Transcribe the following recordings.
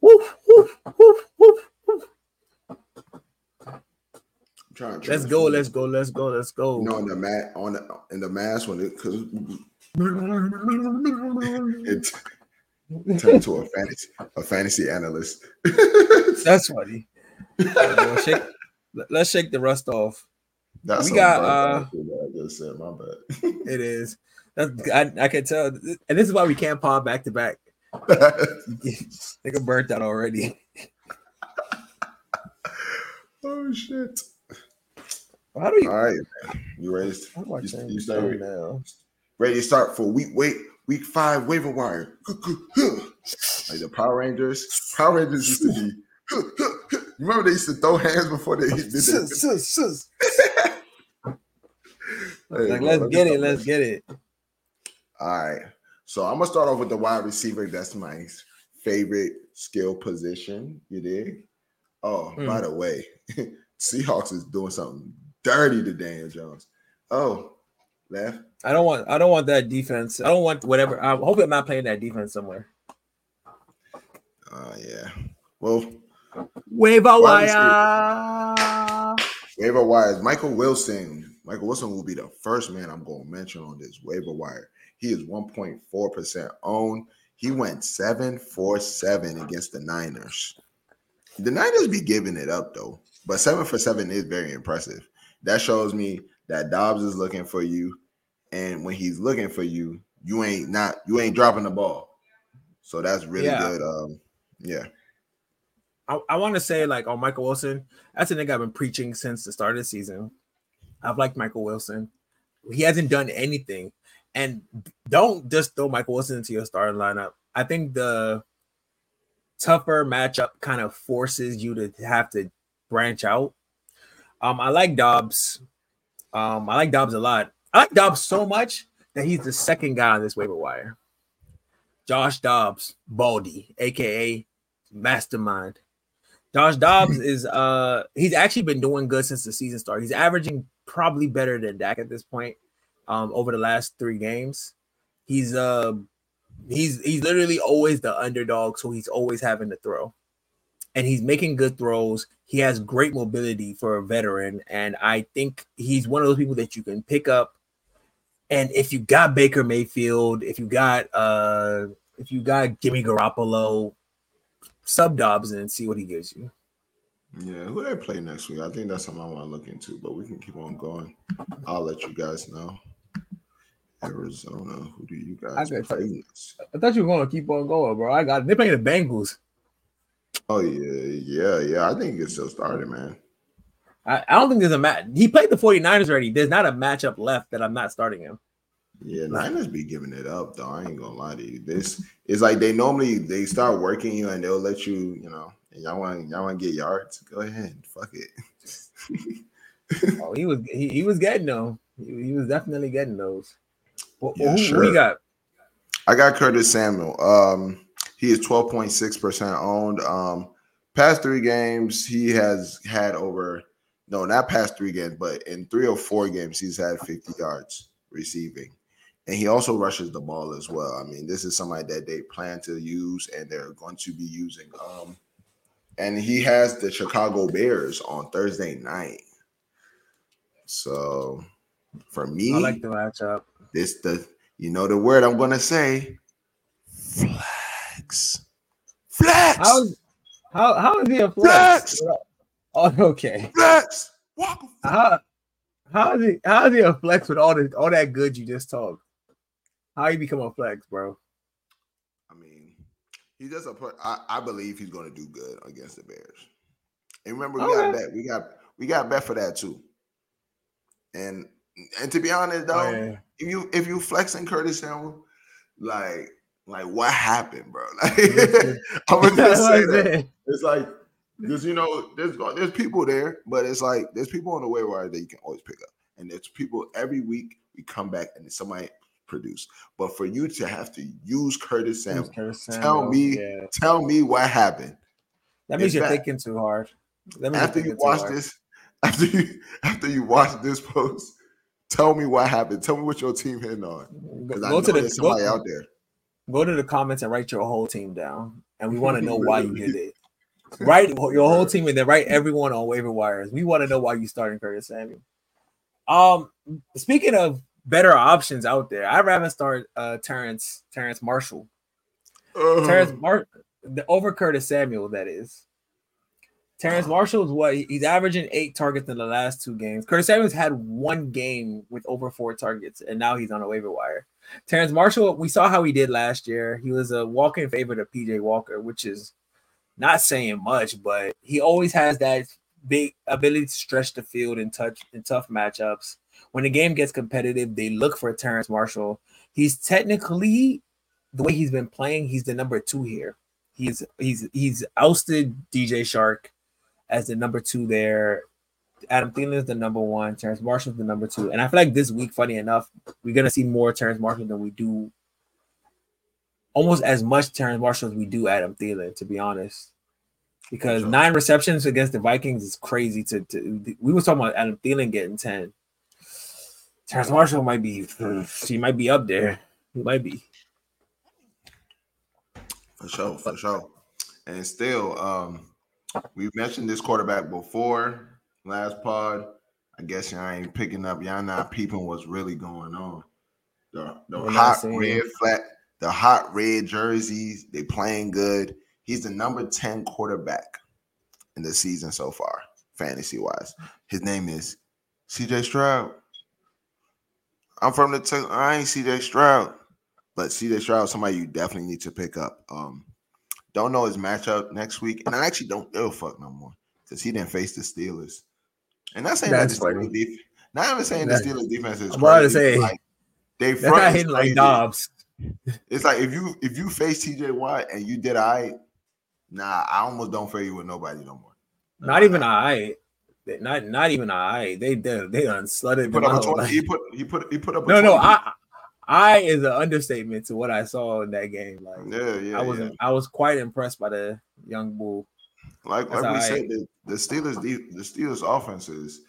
woof, woof, woof, woof, woof. I'm trying to Let's go, let's go, let's go, let's go. You know, in the mat on the in the mask when it because it turned to a fantasy a fantasy analyst. That's funny. Yo, shake- let's shake the rust off. That's We got, uh, that I just said. My bad. It is. That's I, I can tell, and this is why we can't pod back to back. Nigga burnt out already. oh shit! How do you? All right, man. you ready? How do I You, you start now? ready to start for week wait week five waiver wire. Like the Power Rangers. Power Rangers used to be. You remember they used to throw hands before they did that? sus, sus. Hey, Like, let's get it. Let's get it. All right. So I'm gonna start off with the wide receiver. That's my favorite skill position. You dig? Oh, Hmm. by the way, Seahawks is doing something dirty to Daniel Jones. Oh, left. I don't want. I don't want that defense. I don't want whatever. I hope I'm not playing that defense somewhere. Uh yeah. Well, Waiver wire. waiver wires. Michael Wilson. Michael Wilson will be the first man I'm going to mention on this waiver wire. He is 1.4% owned. He went seven for seven against the Niners. The Niners be giving it up though, but seven for seven is very impressive. That shows me that Dobbs is looking for you, and when he's looking for you, you ain't not you ain't dropping the ball. So that's really Yeah. good. Um, yeah, I, I want to say like on Michael Wilson. That's a nigga I've been preaching since the start of the season. I've liked Michael Wilson. He hasn't done anything, and don't just throw Michael Wilson into your starting lineup. I think the tougher matchup kind of forces you to have to branch out. Um, I like Dobbs. Um, I like Dobbs a lot. I like Dobbs so much that he's the second guy on this waiver wire. Josh Dobbs, Baldy, aka Mastermind. Josh Dobbs is uh he's actually been doing good since the season started. He's averaging probably better than Dak at this point um over the last three games. He's uh he's he's literally always the underdog, so he's always having to throw. And he's making good throws. He has great mobility for a veteran, and I think he's one of those people that you can pick up. And if you got Baker Mayfield, if you got uh if you got Jimmy Garoppolo, sub Dobbs and see what he gives you. yeah. Who they play next week? I think that's something I want to look into, but we can keep on going. I'll let you guys know. Arizona. Who do you guys I got- play? I thought you were gonna keep on going, bro. I got they're playing the Bengals. Oh yeah, yeah, yeah. I think it's still started, man. I, I don't think there's a match. He played the 49ers already. There's not a matchup left that I'm not starting him. Yeah, Niners be giving it up though. I ain't gonna lie to you. This is like they normally they start working you and they'll let you, you know, and y'all want y'all want to get yards. Go ahead, fuck it. Oh, he was he, he was getting them. He, he was definitely getting those. Well, Yeah, who, sure. got? I got Curtis Samuel. Um, he is twelve point six percent owned. Um, past three games he has had over. No, not past three games, but in three or four games he's had fifty yards receiving. And he also rushes the ball as well. I mean, this is somebody that they plan to use and they're going to be using. Um, and he has the Chicago Bears on Thursday night. So for me, I like the matchup. This the you know the word I'm gonna say. Flex. Flex. How's how how is he a Flex. flex? Oh, okay. Flex. Walk. How how is he how is he a flex with all the all that good you just talked? How you become a flex, bro? I mean, he does a put. I, I believe he's gonna do good against the Bears. And remember, we got bet. We got we got bet for that too. And and to be honest oh, though, Oh, yeah. if you if you flexing Curtis Samuel, like like what happened, bro? Like I'm gonna just say that. It's like because you know there's there's people there, but it's like there's people on the way wire that you can always pick up, and there's people every week we come back and somebody produce. But for you to have to use Curtis Samuel, Tell me- Yeah. tell me what happened That means in you're fact, thinking too hard. After you watch this. After you after you watch this post, tell me what happened. Tell me what your team hitting on Go, because I know to the somebody go, out there. go to the comments and write your whole team down and we want to know why you did it. Write your whole team and then write everyone on waiver wires. We want to know why you starting Curtis Samuel. Um, speaking of better options out there, I'd rather start uh Terrence Terrence Marshall. Uh-huh. Terrence Mar the over Curtis Samuel, that is. Terrence Marshall is what he's averaging eight targets in the last two games. Curtis Samuel's had one game with over four targets, and now he's on a waiver wire. Terrence Marshall, we saw how he did last year. He was a walk-in favorite of PJ Walker, which is not saying much, but he always has that big ability to stretch the field and touch in tough matchups. When the game gets competitive, they look for Terrence Marshall. He's technically the way he's been playing, he's the number two here. He's he's he's ousted DJ Chark as the number two there. Adam Thielen is the number one. Terrence Marshall is the number two. And I feel like this week, funny enough, we're gonna see more Terrence Marshall than we do almost as much Terrence Marshall as we do Adam Thielen, to be honest. Because sure. nine receptions against the Vikings is crazy. To, to we were talking about Adam Thielen getting 10. Terrence Marshall might be she might be up there. He might be. For sure, for sure. And still, um, we mentioned this quarterback before last pod. I guess y'all ain't picking up. Y'all not peeping what's really going on. The, the hot red flat, the hot red jerseys, they playing good. He's the number 10 quarterback in the season so far, fantasy wise. His name is CJ Stroud. I'm from the t- I ain't CJ Stroud, but CJ Stroud, somebody you definitely need to pick up. Um, don't know his matchup next week, and I actually don't give a fuck no more because he didn't face the Steelers. And that's saying that's that the Steelers defense. Not even saying the Steelers defense is. I'm about to say like, they front hitting like Dobbs. It's like if you if you face TJ Watt and you did I, nah, I almost don't fear you with nobody no more. Not even I. Not not even I. They they they done slutted. He put up a 20, he put he put he put up. no 20. no I I is an understatement to what I saw in that game. Like, yeah, yeah, I was yeah. I was quite impressed by the young bull. Like, like we said, the, the Steelers, the, the Steelers offense is,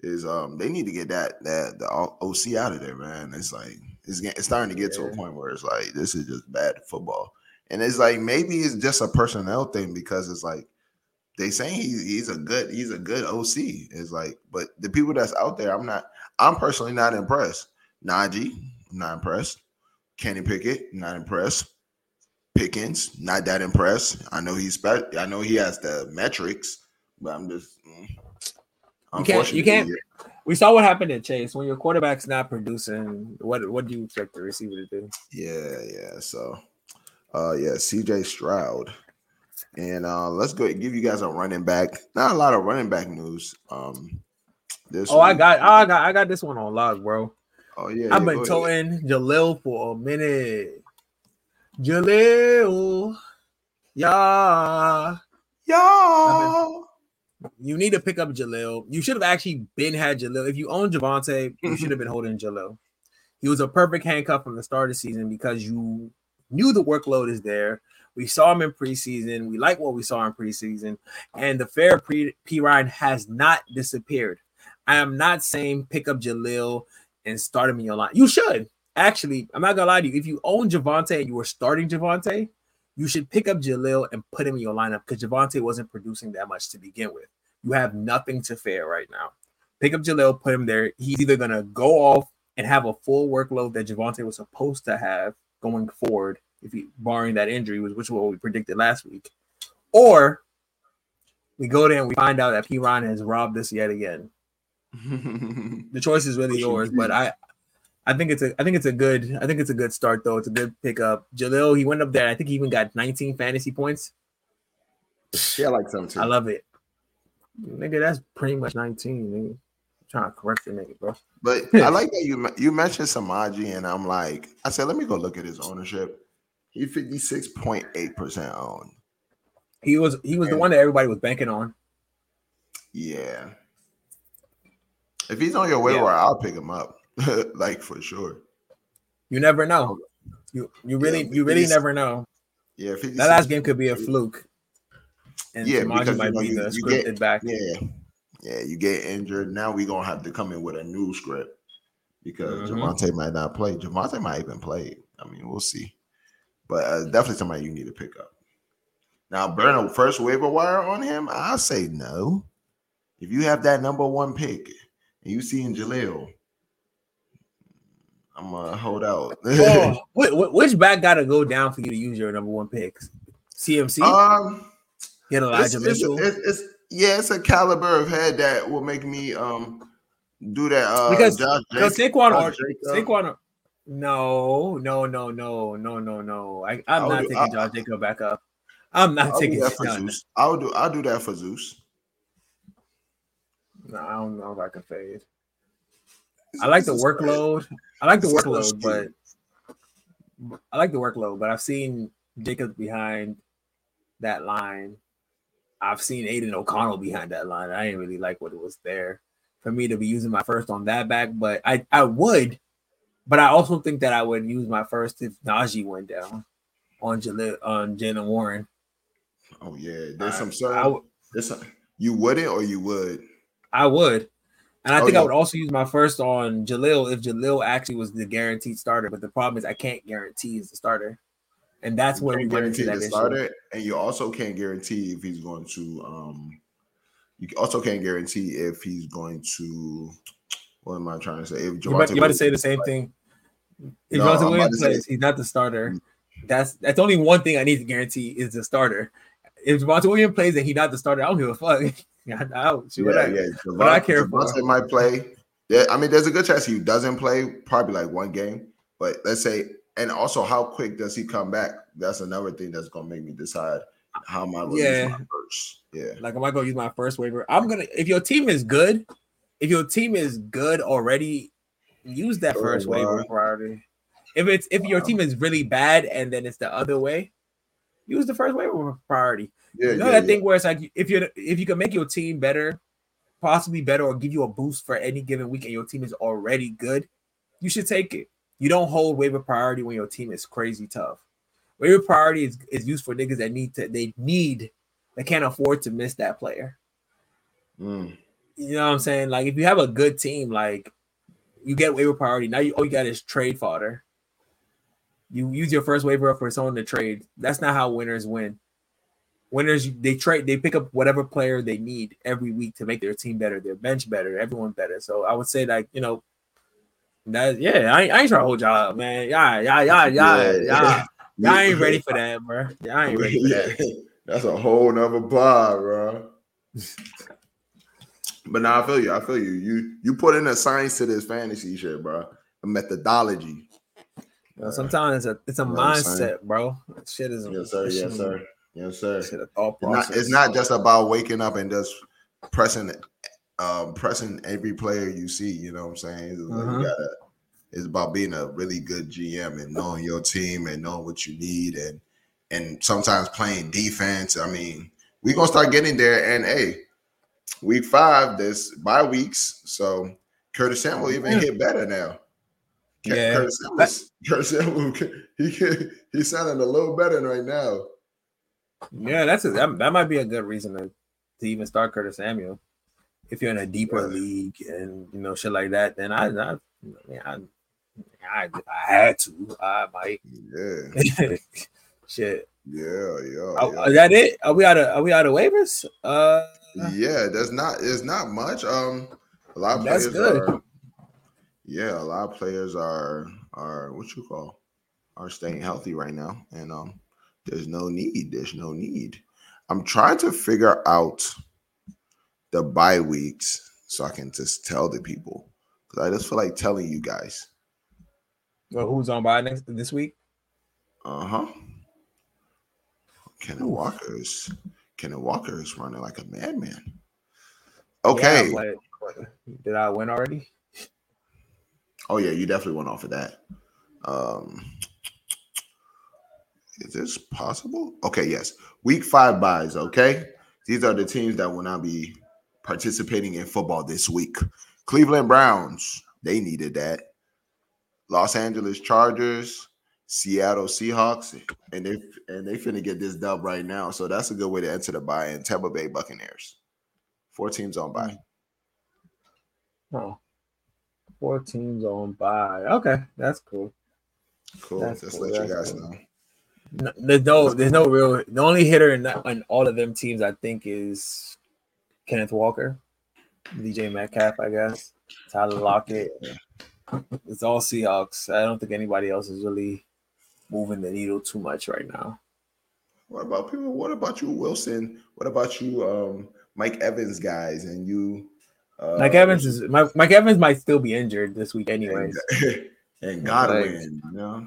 is um they need to get that that the OC out of there, man. It's like it's getting, it's starting to get yeah. to a point where it's like this is just bad football, and it's like maybe it's just a personnel thing because it's like they saying he's he's a good he's a good OC. It's like, but the people that's out there, I'm not. I'm personally not impressed. Najee, not impressed. Kenny Pickett, not impressed. Pickens, not that impressed. I know he's I know he has the metrics, but I'm just mm, you can't you can't we saw what happened at Chase when your quarterback's not producing. What what do you expect the receiver to do? Yeah, yeah. So uh yeah, CJ Stroud. And uh let's go give you guys a running back. Not a lot of running back news. Um this Oh, week. I got I got I got this one on log, bro. Oh yeah, I've yeah, been toting Jaleel for a minute. Jaleel, yeah, yeah. You need to pick up Jaleel. You should have actually been had Jaleel. If you own Javonte, you should have been holding Jaleel. He was a perfect handcuff from the start of the season because you knew the workload is there. We saw him in preseason. We like what we saw in preseason, and the fair pre P Ryan has not disappeared. I am not saying pick up Jaleel and start him in your line. You should actually. I'm not gonna lie to you. If you own Javonte and you were starting Javonte, you should pick up Jaleel and put him in your lineup because Javonte wasn't producing that much to begin with. You have nothing to fear right now. Pick up Jaleel, put him there. He's either gonna go off and have a full workload that Javonte was supposed to have going forward, if he barring that injury, which was what we predicted last week, or we go there and we find out that P. Ron has robbed us yet again. the choice is really yours, but I I think it's a I think it's a good I think it's a good start though. It's a good pickup. Jaleel, he went up there. I think he even got 19 fantasy points. Yeah, like 17. I love it. Nigga, that's pretty much 19. Nigga. I'm trying to correct the nigga, bro. But I like that you you mentioned Samaje, and I'm like, I said, let me go look at his ownership. He 56.8% owned. He was he was and, the one that everybody was banking on. Yeah. If he's on your waiver, yeah. I'll pick him up, like for sure. You never know. You you really yeah, you really never know. Yeah, that last game could be a fluke. And yeah, because, might you know, be you, the scripted get, back. Yeah, yeah, you get injured. Now we're gonna have to come in with a new script because mm-hmm. Javonte might not play. Javonte might even play. I mean, we'll see. But uh, definitely somebody you need to pick up. Now, burn a first waiver wire on him? I say no. If you have that number one pick and you seeing Jaleel, I'm gonna hold out. oh, wh- which back got to go down for you to use your number one picks? CMC. Um, get Elijah it's, Mitchell. It's, it's, it's, yeah, it's a caliber of head that will make me um do that. Uh, because Josh because Jacob- Saquon Josh Jacob. Saquon. No, no, no, no, no, no, no. I, I'm I'll not do- taking I'll- Josh Jacob back up. I'm not I'll do taking that for Zeus. I'll do. I'll do that for Zeus. No, I don't know if I can fade. I like the workload. I like the workload, but I like the workload. But I've seen Jacobs behind that line. I've seen Aidan O'Connell behind that line. I didn't really like what it was there for me to be using my first on that back, but I I would, but I also think that I would use my first if Najee went down on Jaleel on Jaylen Warren. Oh yeah, there's I- some I There's some, you wouldn't or you would. I would. And I Oh, think I would also use my first on Jaleel if Jaleel actually was the guaranteed starter. But the problem is I can't guarantee he's the starter. And that's You where we can't run into guarantee the issue. starter, and you also can't guarantee if he's going to. um You also can't guarantee if he's going to. What am I trying to say? If You about, you about to say the same thing. If No, Williams to say- plays, he's not the starter. That's that's only one thing I need to guarantee is the starter. If Javonte Williams plays and he's not the starter, I don't give a fuck. I, I don't see what Yeah, I, yeah. what I care. Javonte might play. Yeah, I mean, there's a good chance he doesn't play, probably like one game. But let's say, and also, how quick does he come back? That's another thing that's gonna make me decide how am I going to Yeah. use my first. Yeah, Like, am I gonna use my first waiver? I'm gonna if your team is good, if your team is good already, use that Oh, first waiver priority. If it's if your team is really bad and then it's the other way, use the first waiver priority. Yeah, You know yeah, that yeah. thing where it's like if you're if you can make your team better, possibly better, or give you a boost for any given week, and your team is already good, you should take it. You don't hold waiver priority when your team is crazy tough. Waiver priority is, is used for niggas that need to they need they can't afford to miss that player. Mm. You know what I'm saying? Like if you have a good team, like you get waiver priority. Now you all you got is trade fodder. You use your first waiver up for someone to trade. That's not how winners win. Winners they trade they pick up whatever player they need every week to make their team better, their bench better, everyone better. So I would say like you know that yeah, I, ain't- I ain't trying to hold y'all up, man. Yeah, yeah, yeah, yeah, yeah. Y'all ain't ready for that, bro. Y'all ain't ready for that. That's a whole nother bar, bro. but now I feel you. I feel you. You you put in a science to this fantasy shit, bro. A methodology. You know, sometimes it's a it's a You know what I'm saying? mindset, bro. Shit is Yes, sir. Yes, sir. Yes, sir. Shit, a thought It's not, it's not just about waking up and just pressing um pressing every player you see, you know what I'm saying? It's, like Mhm. you gotta, it's about being a really good GM and knowing your team and knowing what you need and and sometimes playing defense. I mean, we're gonna start getting there. And hey, week five, there's bye weeks. So Curtis Samuel even Yeah. hit better now. Yeah. Curtis Samuel, Curtis Samuel, he he's sounding a little better right now. Yeah, that's a, that, that might be a good reason to, to even start Curtis Samuel. If you're in a deeper Yeah. league and you know shit like that, then I I, I, I, I had to. I might. Yeah. shit. Yeah, yeah, Oh, yeah. Is that it? Are we out of Are we out of waivers? Uh, Yeah, there's not It's not much. Um a lot of That's players good. are yeah, a lot of players are are what you call are staying healthy right now. And um there's no need. There's no need. I'm trying to figure out the bye weeks so I can just tell the people. Because I just feel like telling you guys. well, who's on by next this week? Uh-huh. Kenneth Oof. Walker is Kenneth Walker is running like a madman. Okay. Yeah, did I win already? Oh yeah, you definitely went off of that. Um, is this possible? Okay, yes. Week five buys. Okay, these are the teams that will not be participating in football this week. Cleveland Browns. They needed that. Los Angeles Chargers, Seattle Seahawks, and they and they finna get this dub right now. So that's a good way to enter the buy. And Tampa Bay Buccaneers. Four teams on buy. Hmm. Oh, four teams on buy. Okay, that's cool. Cool. That's Just cool, let you guys cool. know. No, there's no, there's no real. The only hitter in, that, in all of them teams, I think, is Kenneth Walker, DK Metcalf, I guess, Tyler Lockett. It's all Seahawks. I don't think anybody else is really moving the needle too much right now. What about people? What about you, Wilson? What about you, um, Mike Evans, guys, and you? Uh, Mike Evans is Mike, Mike Evans might still be injured this week, anyways. And, and Godwin, like, you know.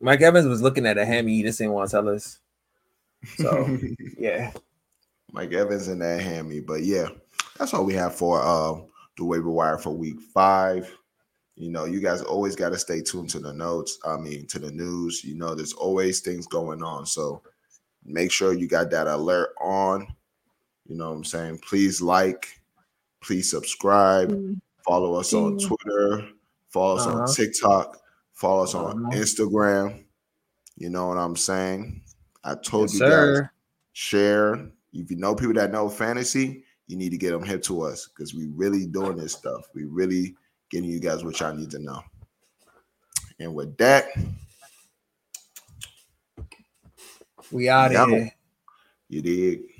Mike Evans was looking at a hammy. He just didn't want to tell us. So yeah, Mike Evans and that hammy. But yeah, that's all we have for uh, the waiver wire for week five. You know, you guys always got to stay tuned to the notes. I mean, to the news. You know, there's always things going on. So make sure you got that alert on. You know what I'm saying? Please like, please subscribe, mm-hmm. follow us on. Twitter, follow us uh-huh. on TikTok, follow us on uh-huh. Instagram. You know what I'm saying? I told yes, you sir. guys, share. If you know people that know fantasy, you need to get them hip to us because we really doing this stuff. We really getting you guys what y'all need to know. And with that, we out of here. You dig?